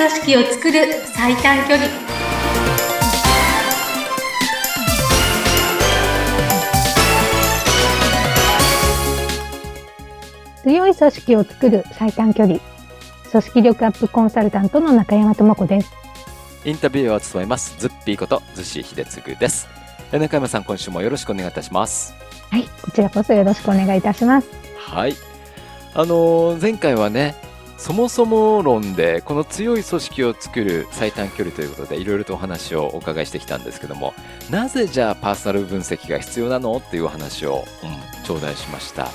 組織を作る最短距離。強い組織を作る最短距離。組織力アップコンサルタントの中山智子です。インタビューを務めます。ズッピーこと逗子秀次です。え中山さん今週もよろしくお願いいたします。はいこちらこそよろしくお願いいたします。はい。あのー前回はねそもそも論でこの強い組織を作る最短距離ということでいろいろとお話をお伺いしてきたんですけどもなぜじゃあパーソナル分析が必要なのっていうお話を、うん、頂戴しました、うん、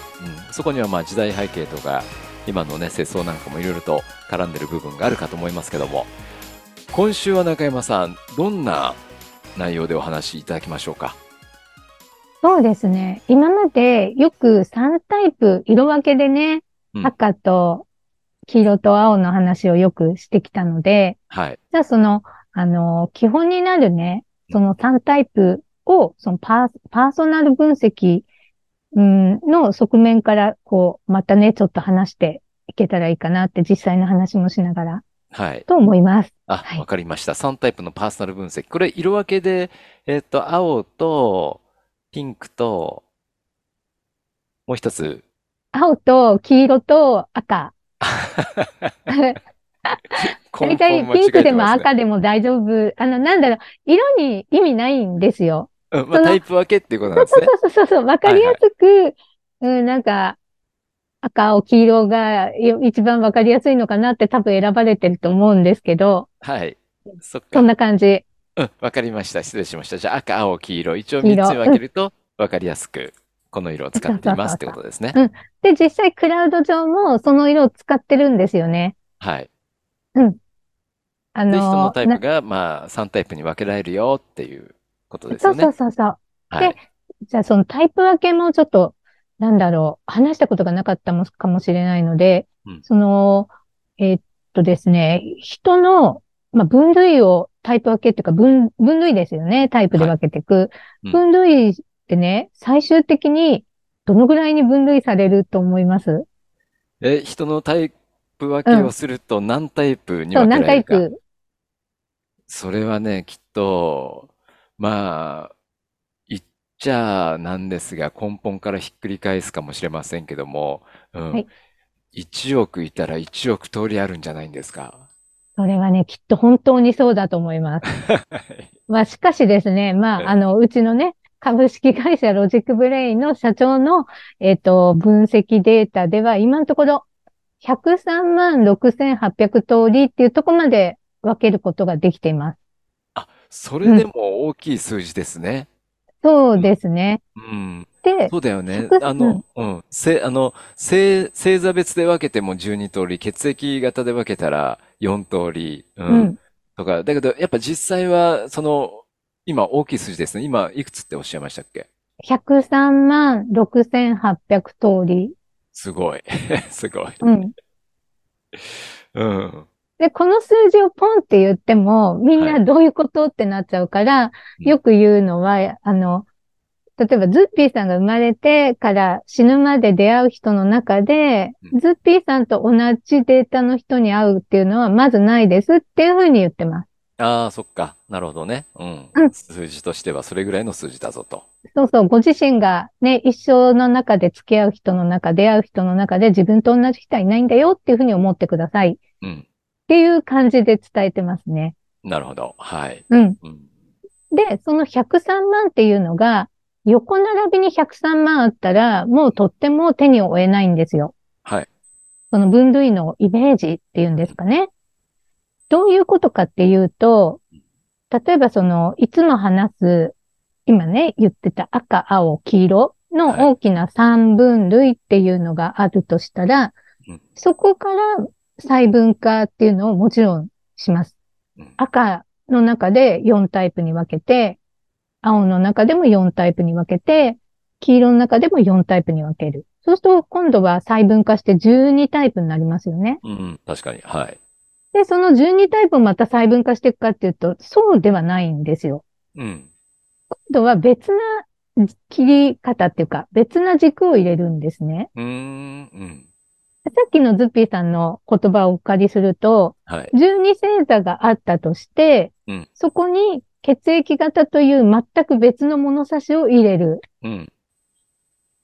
そこにはまあ時代背景とか今のね世相なんかもいろいろと絡んでる部分があるかと思いますけども。今週は中山さんどんな内容でお話しいただきましょうか？そうですね。今までよく3タイプ色分けでね、うん。赤と黄色と青の話をよくしてきたのではいじゃあそのあの基本になるねその3タイプをそのパーパーソナル分析うんの側面からこうまたねちょっと話していけたらいいかなって実際の話もしながらはいと思います。あ、はいわかりました。3タイプのパーソナル分析。これ、色分けで、えっと、青と、ピンクと、もう一つ。青と黄色と赤。大体ピンクでも赤で。でも大丈夫。あの、なんだろう、色に意味ないんですよ。うん、まあ、タイプ分けっていうことなんそうですね。そうそうそう、わかりやすく、うん、なんか、赤、青、黄色がよ一番わかりやすいのかなって多分選ばれてると思うんですけど、はい。そっか。そんな感じ。うん、わかりました。失礼しました。じゃあ、赤、青、黄色。一応黄色3つに分けると、わかりやすく、この色を使っていますってことですね。で、実際クラウド上もその色を使ってるんですよね。はい。あで、人のタイなプが、まあ、3タイプに分けられるよっていうことですね。そうそうそう。はい。じゃあそのタイプ分けもちょっと、なんだろう、話したことがなかったもかもしれないので、うんその、えーっとですね、人の、まあ、分類をタイプ分けっていうか分、分類ですよね。タイプで分けていく。うん分類ってね、最終的にどのぐらいに分類されると思います？え、人のタイプ分けをすると何タイプにそう、分け何タイられるか。プ？それはね、きっと、まあ、言っちゃなんですが、根本からひっくり返すかもしれませんけども、うん。はい1億いたら1億通りあるんじゃないんですか？それはね、きっと本当にそうだと思います。まあ、しかしですね、まええあ、あの、うちのね、株式会社ロジックブレインの社長の、えっと、分析データでは、今のところ、103万6800通りっていうところまで分けることができています。あ、それでも大きい数字ですね。そうですね。うん。で、そうだよね。100あの、うん。せ、あの、星、星座別で分けても12通り、血液型で分けたら4通り、う。うんん。とか、だけど、やっぱ実際は、その、今大きい数字ですね。今、いくつっておっしゃいましたっけ？103万6800通り。すごい。すごい。うん。うん。で、この数字をポンって言っても、みんはなどういうことってなっちゃうから、うんよく言うのは、あの、例えばズッピーさんが生まれてから死ぬまで出会う人の中で、うんズッピーさんと同じデータの人に会うっていうのはまずないですっていうふうに言ってます。ああ、そっか。なるほどね。うん。うん数字としてはそれぐらいの数字だぞと。そうそう、ご自身がね、一生の中で付き合う人の中、出会う人の中で自分と同じ人はいないんだよっていうふうに思ってくださいっうん。ていう感じで伝えてますね。なるほど。はい。うん。うん。で、その103万っていうのが、横並びに103万あったら、もうとっても手に負えないんですよ。はい。その分類のイメージっていうんですかね。どういうことかっていうと、例えばその、いつも話す、今ね、言ってた赤、青、黄色の大きな三分類っていうのがあるとしたら、うんそこから細分化っていうのをもちろんします。うん赤の中で4タイプに分けて、青の中でも4タイプに分けて、黄色の中でも4タイプに分ける。そうすると今度は細分化して12タイプになりますよね。うん。確かに。はい。で、その12タイプをまた細分化していくかっていうと、そうではないんですよ。うん。今度は別な切り方っていうか、別な軸を入れるんですね。うーん。うん。っきのズッピーさんの言葉をお借りすると、はい。十二星座があったとして、うんそこに血液型という全く別の物差しを入れる。うん。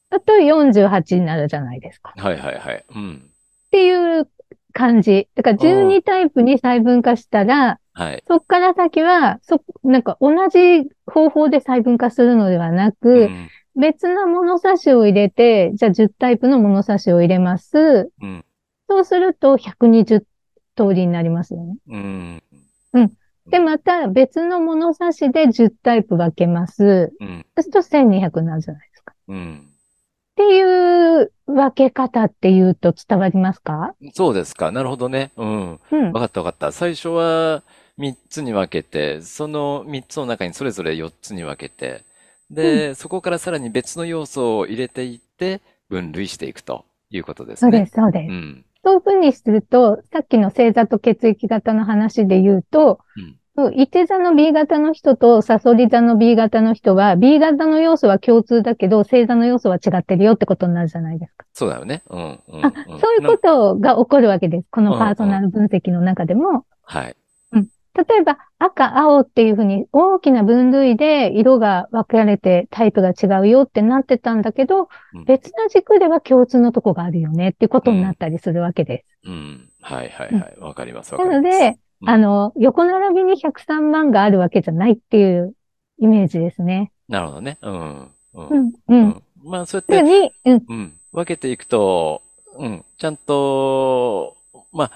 だと48になるじゃないですか。はいはいはい。うん。っていう感じ。だから12タイプに細分化したら、はい。そっから先は、そ、なんか同じ方法で細分化するのではなうく、ん。別な物差しを入れて、じゃあ10タイプの物差しを入れます。うん。そうすると120通りになりますよね。うん。で、また別の物差しで10タイプ分けます。うん。そうすると1200になるじゃないですか。うん。っていう分け方っていうと伝わりますか？そうですか。なるほどね。うん。うんわ。かったわかった。最初は3つに分けて、その3つの中にそれぞれ4つに分けて、で、そこからさらに別の要素を入れていって、分類していくということですね。そうです、そうです。うん。そういうふうにすると、さっきの星座と血液型の話で言うと、うん伊手座の B 型の人とサソリ座の B 型の人は、B 型の要素は共通だけど、星座の要素は違ってるよってことになるじゃないですか。そうだよね。うん。うん。あ、うんそういうことが起こるわけです。このうんパーソナル分析の中でも。はい。例えば、赤、青っていうふうに大きな分類で色が分かれてタイプが違うよってなってたんだけど、うん別な軸では共通のとこがあるよねってことになったりするわけです。うん。はいはいはい。わかりますわなかります。ので、うんあの、横並びに103万があるわけじゃないっていうイメージですね。なるほどね。うん。うんう。ん、ううん。ん。まあ、そうやって、うん、うん。分けていくと、うん。ちゃんと、まあ、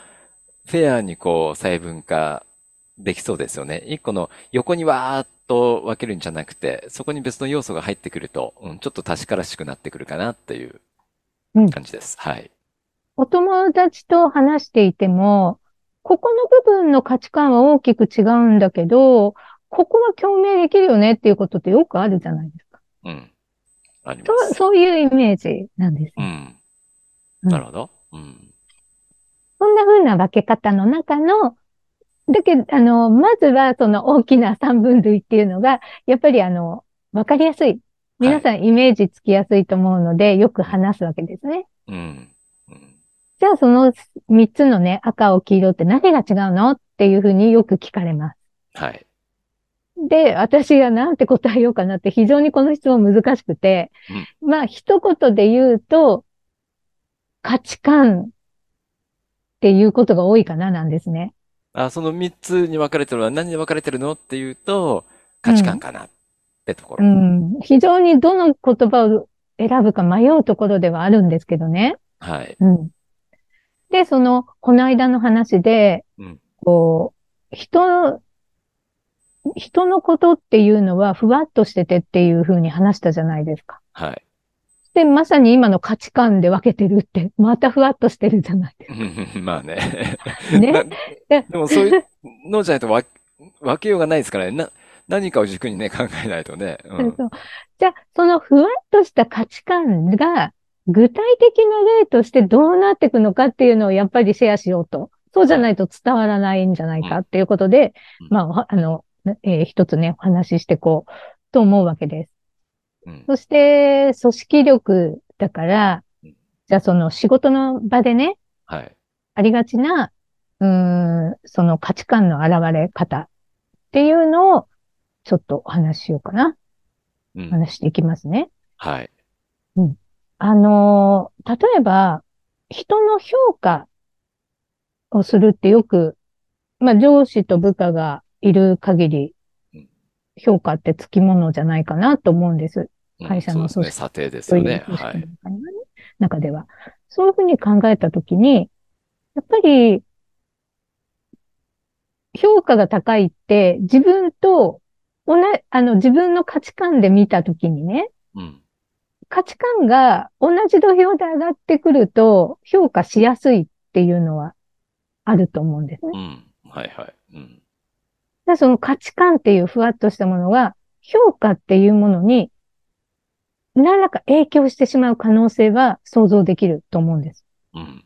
フェアにこう、細分化できそうですよね。一個の横にわーっと分けるんじゃなくて、そこに別の要素が入ってくると、うん、ちょっと確からしくなってくるかなっていううん感じです。はい。お友達と話していても、ここの部分の価値観は大きく違うんだけど、ここは共鳴できるよねっていうことってよくあるじゃないですか。うん。ありまそう、す。そういうイメージなんですよ。うん。うんなるほど。うん。そんな風な分け方の中の、だけど、あの、まずはその大きな三分類っていうのが、やっぱりあの、わかりやすい。皆さんイメージつきやすいと思うので、よく話すわけですね。うん。うん。じゃあその三つのね、赤、青、黄色って何が違うのっていうふうによく聞かれます。はい。で、私がなんて答えようかなって非常にこの質問難しくて、まあ一言で言うと、価値観っていうことが多いかななんですね。あ、その三つに分かれてるのは何に分かれてるのっていうと、価値観かなってとこうろ。ん、非常にどの言葉を選ぶか迷うところではあるんですけどね。はい。うん。で、その、この間の話で、うんこう、人、人のことっていうのはふわっとしててっていうふうに話したじゃないですか。はい。で、まさに今の価値観で分けてるって、またふわっとしてるじゃないでうん まあね。すか。ね。なででもそういうのじゃないと分分けようがないですからね。な、何かを軸にね、考えないとね。うん。そうじゃあ、そのふわっとした価値観が、具体的な例としてどうなっていくのかっていうのをやっぱりシェアしようと。そうじゃないと伝わらないんじゃないかっていうことで、うんまあは、あの、えー一つね、お話ししていこうと思うわけです。うん。そして、組織力だからうん、じゃあその仕事の場でね、はい。ありがちな、うーん、その価値観の現れ方っていうのを、ちょっとお話ししようかな。うん。話していきますね。はい。あのー例えば、人の評価をするってよく、まあ上司と部下がいる限りうん、評価ってつきものじゃないかなと思うんです。うん会社のそうですね。査定ですよね。はい。中では。そういうふうに考えたときに、やっぱり、評価が高いって自分と同じ、あの自分の価値観で見たときにね、うん。価値観が同じ土俵で上がってくると評価しやすいっていうのはあると思うんですね。うん。はいはい。うん。でその価値観っていうふわっとしたものが評価っていうものに何らか影響してしまう可能性は想像できると思うんです。うん。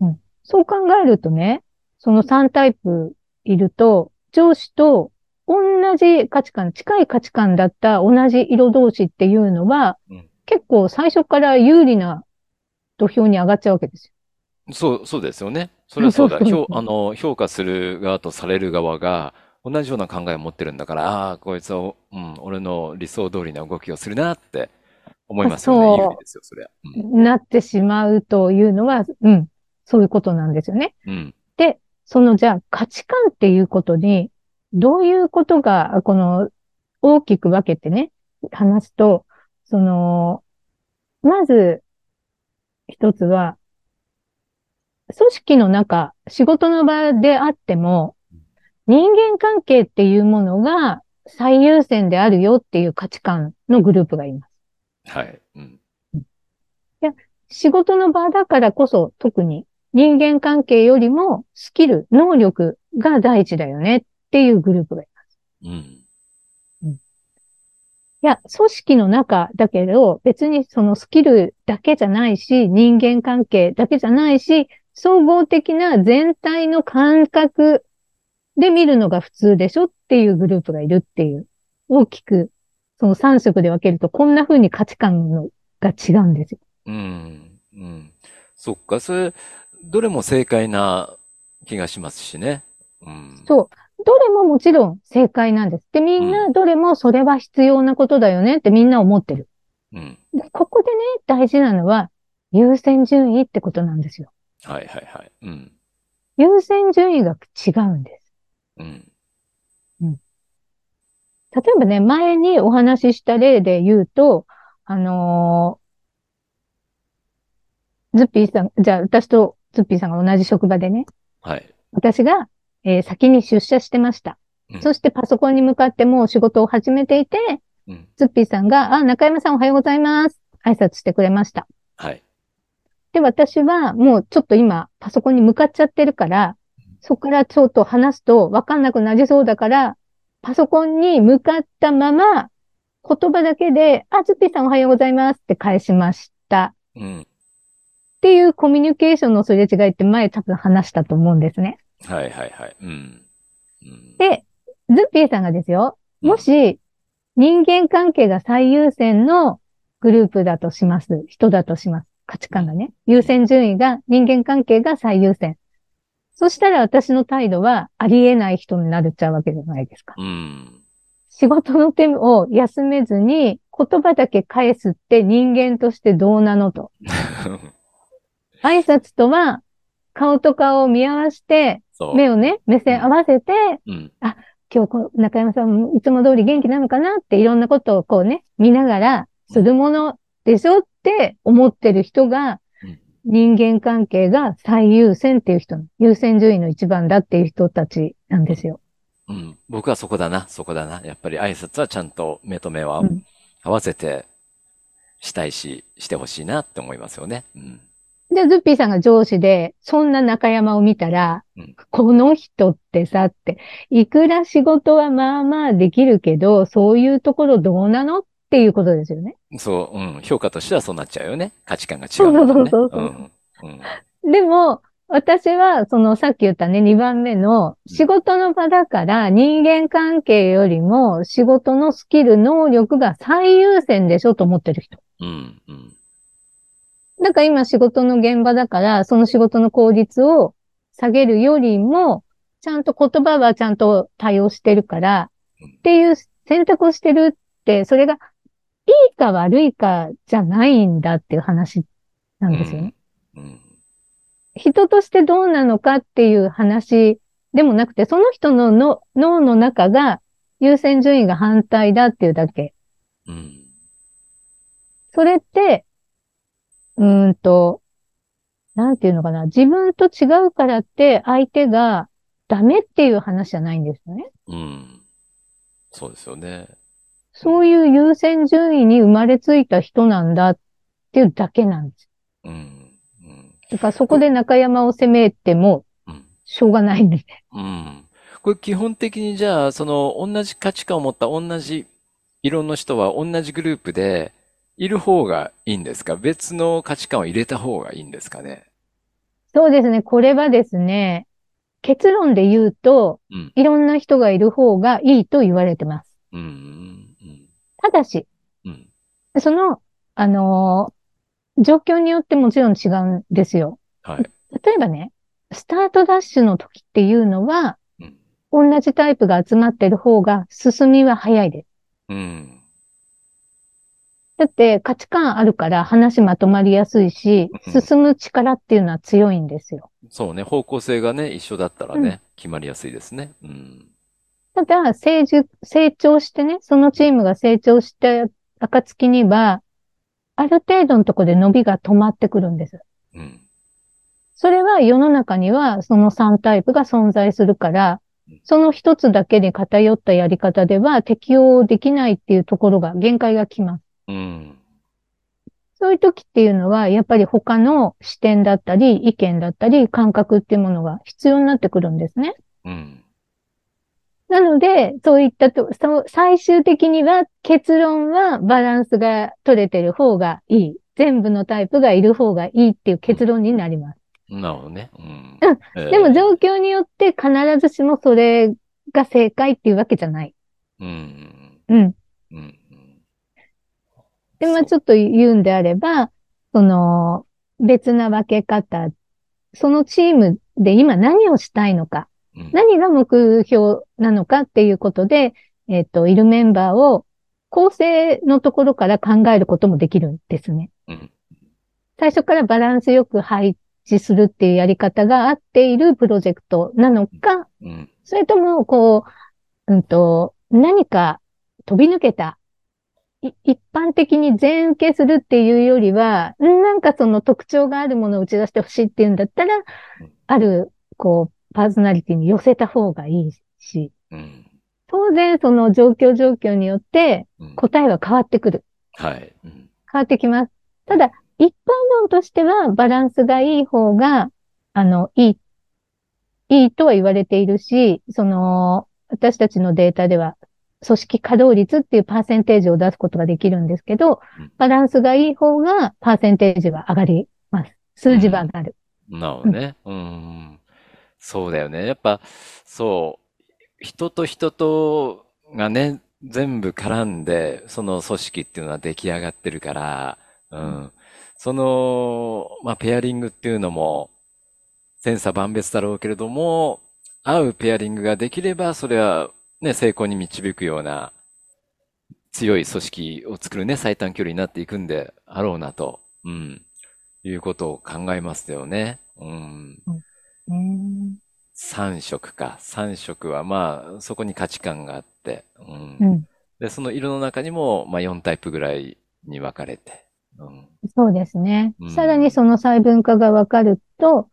うん。そう考えるとね、その3タイプいると上司と同じ価値観、近い価値観だった同じ色同士っていうのは、うん結構最初から有利な土俵に上がっちゃうわけですそう、そうですよね。それはそうだ。評、あの、評価する側とされる側が同じような考えを持ってるんだから、ああ、こいつは、うん、俺の理想通りな動きをするなって思いますよね。有利ですよ、それは。うん。なってしまうというのは、うん、そういうことなんですよね。うん。で、そのじゃあ価値観っていうことに、どういうことが、この、大きく分けてね、話すと、その、まず、一つは、組織の中、仕事の場であっても、人間関係っていうものが最優先であるよっていう価値観のグループがいます。はい。うん。仕事の場だからこそ特に人間関係よりもスキル、能力が第一だよねっていうグループがいます。うん。いや、組織の中だけど別にそのスキルだけじゃないし、人間関係だけじゃないし、総合的な全体の感覚で見るのが普通でしょっていうグループがいるっていう。大きく、その3色で分けるとこんな風に価値観のが違うんですよ。うん。うん。そっか、それ、どれも正解な気がしますしね。うん。そう。どれももちろん正解なんです。で、みんうなどれもそれは必要なことだよねってみんな思ってる。うん。でここでね、大事なのは優先順位ってことなんですよ。はいはいはい。うん。優先順位が違うんです。うん。例えばね、前にお話しした例で言うと、あのーズッピーさん、じゃあ私とズッピーさんが同じ職場でね、はい。私が、えー先に出社してました。うんそしてパソコンに向かってもう仕事を始めていて、うん。ズッピーさんが、あ、中山さんおはようございます。挨拶してくれました。はい。で、私はもうちょっと今パソコンに向かっちゃってるから、そこからちょっと話すとわかんなくなりそうだから、パソコンに向かったまま、言葉だけで、あ、ズッピーさんおはようございますって返しました。うん。っていうコミュニケーションのすれ違いって前多分話したと思うんですね。はいはいはい。うん。うん。で、ズッピーさんがですよ、もし人間関係が最優先のグループだとします。人だとします。価値観がね。優先順位が、人間関係が最優先。そしたら私の態度はありえない人になっちゃうわけじゃないですか。うん。仕事の手を休めずに言葉だけ返すって人間としてどうなのと。挨拶とは顔と顔を見合わせて。目をね、目線合わせて、うん。今日中山さんいつも通り元気なのかなっていろんなことをこうね、見ながらするものでしょって思ってる人がうん、人間関係が最優先っていう人の、優先順位の一番だっていう人たちなんですよ。うん。僕はそこだな、そこだな。やっぱり挨拶はちゃんと目と目はうん合わせてしたいし、してほしいなって思いますよね。うん。で、ズッピーさんが上司で、そんな中山を見たら、うんこの人ってさって、いくら仕事はまあまあできるけど、そういうところどうなのっていうことですよね。そう、うん。評価としてはそうなっちゃうよね。価値観が違うね。そうそうそうそううん。うん。でも、私は、そのさっき言ったね、2番目の仕事の場だから人間関係よりも仕事のスキル、能力が最優先でしょと思ってる人。うん。うん。だから今仕事の現場だから、その仕事の効率を下げるよりも、ちゃんと言葉はちゃんと対応してるから、っていう選択をしてるって、それがいいか悪いかじゃないんだっていう話なんですよね。うん。人としてどうなのかっていう話でもなくて、その人のの脳の中が優先順位が反対だっていうだけ。うん。それって、うーんと、なんていうのかな。自分と違うからって相手がダメっていう話じゃないんですよね。うん。そうですよね。そういう優先順位に生まれついた人なんだっていうだけなんです。うん。うん。だからそこで中山を責めてもうん。しょうがないんで。うん。これ基本的にじゃあ、その同じ価値観を持った同じ色の人は同じグループでいる方がいいんですか？別の価値観を入れた方がいいんですかね？そうですね。これはですね、結論で言うと、うん。いろんな人がいる方がいいと言われてます。うん。うん。ただし、うん。その、あのー状況によってもちろん違うんですよ。はい。例えばね、スタートダッシュの時っていうのは、うん。同じタイプが集まってる方が進みは早いです。うん。だって価値観あるから話まとまりやすいしうん、進む力っていうのは強いんですよ。そうね。方向性がね、一緒だったらね、決まりやすいですね。うん。ただ、成熟、成長してね、そのチームが成長した暁には、ある程度のところで伸びが止まってくるんです。うん。それは世の中にはその3タイプが存在するからうん、その一つだけに偏ったやり方では適用できないっていうところが限界がきます。うん。そういう時っていうのは、やっぱり他の視点だったり、意見だったり、感覚っていうものが必要になってくるんですね。うん。なので、そういったと、そう最終的には結論はバランスが取れてる方がいい。全部のタイプがいる方がいいっていう結論になります。なるほどね。うん。でも状況によって必ずしもそれが正解っていうわけじゃない。うん。うん。うん。うん。で、まあちょっと言うんであれば、その別な分け方、そのチームで今何をしたいのか、うん何が目標なのかっていうことで、えっ、と、いるメンバーを構成のところから考えることもできるんですね。うん最初からバランスよく配置するっていうやり方が合っているプロジェクトなのか、うん。それとも、こう、うんと、何か飛び抜けた、い一般的に全受けするっていうよりは、んなんかその特徴があるものを打ち出してほしいっていうんだったら、ある、こう、パーソナリティに寄せた方がいいし、うん。当然その状況状況によってうん答えは変わってくる。はい。うん。変わってきます。ただ、一般論としてはバランスがいい方が、あの、いい、いいとは言われているし、その、私たちのデータでは、組織稼働率っていうパーセンテージを出すことができるんですけどうん、バランスがいい方がパーセンテージは上がります。数字は上がる。なるほどね。うん。そうだよね。やっぱ、そう、人と人とがね、全部絡んで、その組織っていうのは出来上がってるから、うん。その、まあ、ペアリングっていうのも、千差万別だろうけれども、合うペアリングができれば、それはね、成功に導くような強い組織を作るね、最短距離になっていくんであろうなと、うん、いうことを考えますよね。うん。ね3色か。3色はまあ、そこに価値観があって、うん。うん。で、その色の中にも、まあ4タイプぐらいに分かれて、うん。そうですねうん。さらにその細分化が分かると、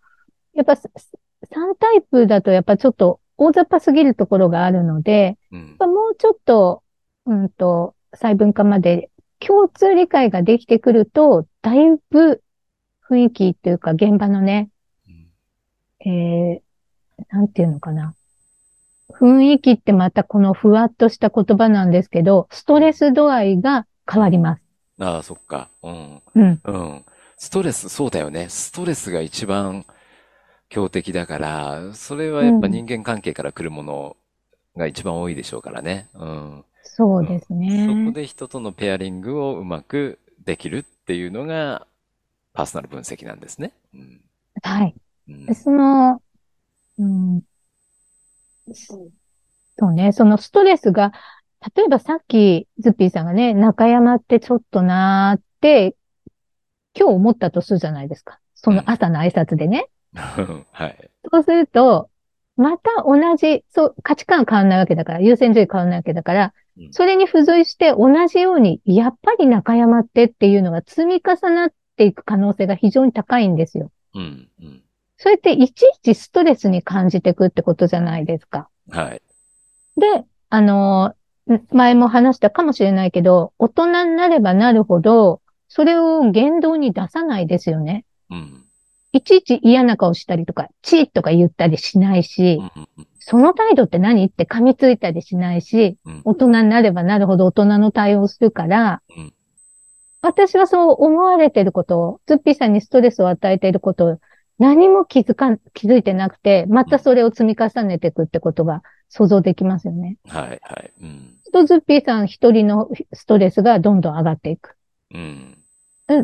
やっぱ3タイプだとやっぱちょっと大雑把すぎるところがあるので、うんもうちょっと、うんと、細分化まで共通理解ができてくると、だいぶ雰囲気っていうか現場のね、えー、なんていうのかな。雰囲気ってまたこのふわっとした言葉なんですけど、ストレス度合いが変わります。ああ、そっか。うん。うん。うん。ストレス、そうだよね。ストレスが一番強敵だから、それはやっぱうん人間関係から来るものが一番多いでしょうからね。うん。そうですそこね。で人とのペアリングをうまくできるっていうのが、パーソナル分析なんですね。うん。はい。うん。その、うん、そうね、そのストレスが、例えばさっきズッピーさんがね、中山ってちょっとなーって、今日思ったとするじゃないですか。その朝の挨拶でね。はい。そうすると、また同じ、そう、価値観変わんないわけだから、優先順位変わんないわけだからう、んそれに付随して同じように、やっぱり中山ってっていうのが積み重なっていく可能性が非常に高いんですよ。うん。うん。それっていちいちストレスに感じていくってことじゃないですか。はい。で、あの、ん前も話したかもしれないけど、大人になればなるほど、それを言動に出さないですよね。うん。いちいち嫌な顔したりとか、チーとか言ったりしないし、その態度って何って噛みついたりしないし、うん大人になればなるほど大人の対応をするから、うん私はそう思われてることを、ズッピーさんにストレスを与えていることを何も気づかん、気づいてなくて、またそれを積み重ねていくってことが想像できますよね。はい。はい。うん。とズッピーさん一人のストレスがどんどん上がっていく。うん。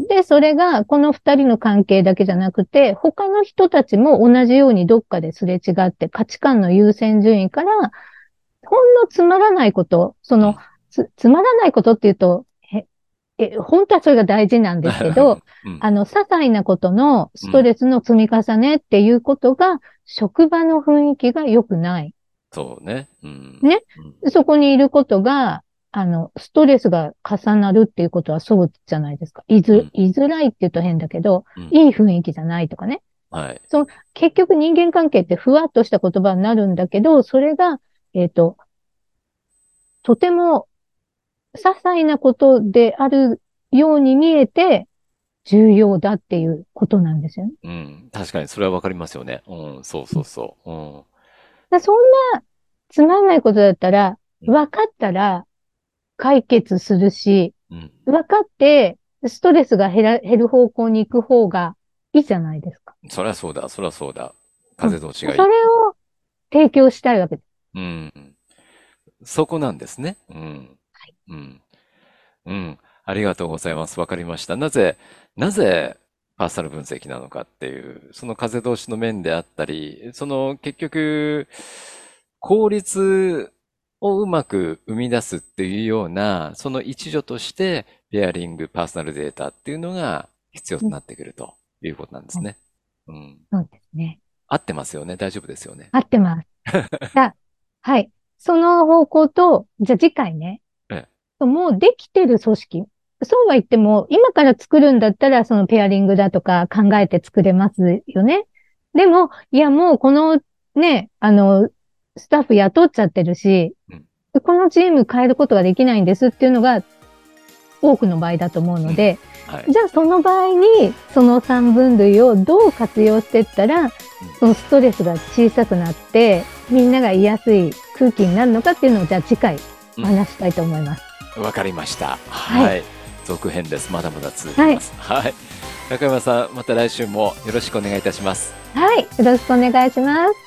で、それが、この二人の関係だけじゃなくて、他の人たちも同じようにどっかですれ違って、価値観の優先順位から、ほんのつまらないこと、その、つ、つまらないことっていうと、え、え、本当はそれが大事なんですけど、うん。あの、些細なことのストレスの積み重ねっていうことが、職場の雰囲気が良くない。そうね。うん。ね。うん。そこにいることが、あの、ストレスが重なるっていうことはそうじゃないですか。いず、うん居づらいって言うと変だけど、うんいい雰囲気じゃないとかね。はい。結局人間関係ってふわっとした言葉になるんだけど、それが、えっ、と、とても些細なことであるように見えて重要だっていうことなんですよね。うん。確かにそれはわかりますよね。うん。そうそうそう。うん。だそんなつまんないことだったら、うん分かったら解決するし、うん。分かってストレスが減ら減る方向に行く方がいいじゃないですか。そりゃそうだ。そりゃそうだ。風通しがいいそ。れを提供したいわけです。うん。そこなんですね。うん。うん。うん。ありがとうございます。わかりました。なぜ、なぜ、パーソナル分析なのかっていう、その風通しの面であったり、その結局、効率をうまく生み出すっていうような、その一助として、ペアリング、パーソナルデータっていうのが必要となってくるということなんですね。うん。そうですね。合ってますよね？大丈夫ですよね？合ってます。じゃあ、はい。その方向と、じゃあ次回ね。えもうできてる組織。そうは言っても、今から作るんだったら、そのペアリングだとか考えて作れますよね。でも、いや、もうこのね、あの、スタッフ雇っちゃってるしうん、このチーム変えることができないんですっていうのが多くの場合だと思うので、はい。じゃあその場合に、その三分類をどう活用していったら、そのストレスが小さくなって、みんなが居やすい空気になるのかっていうのを、じゃあ次回お話ししたいと思います。わかりました。はいはい。続編です。まだまだ続きます。はい。中山さん、また来週もよろしくお願いいたします。はい。よろしくお願いします。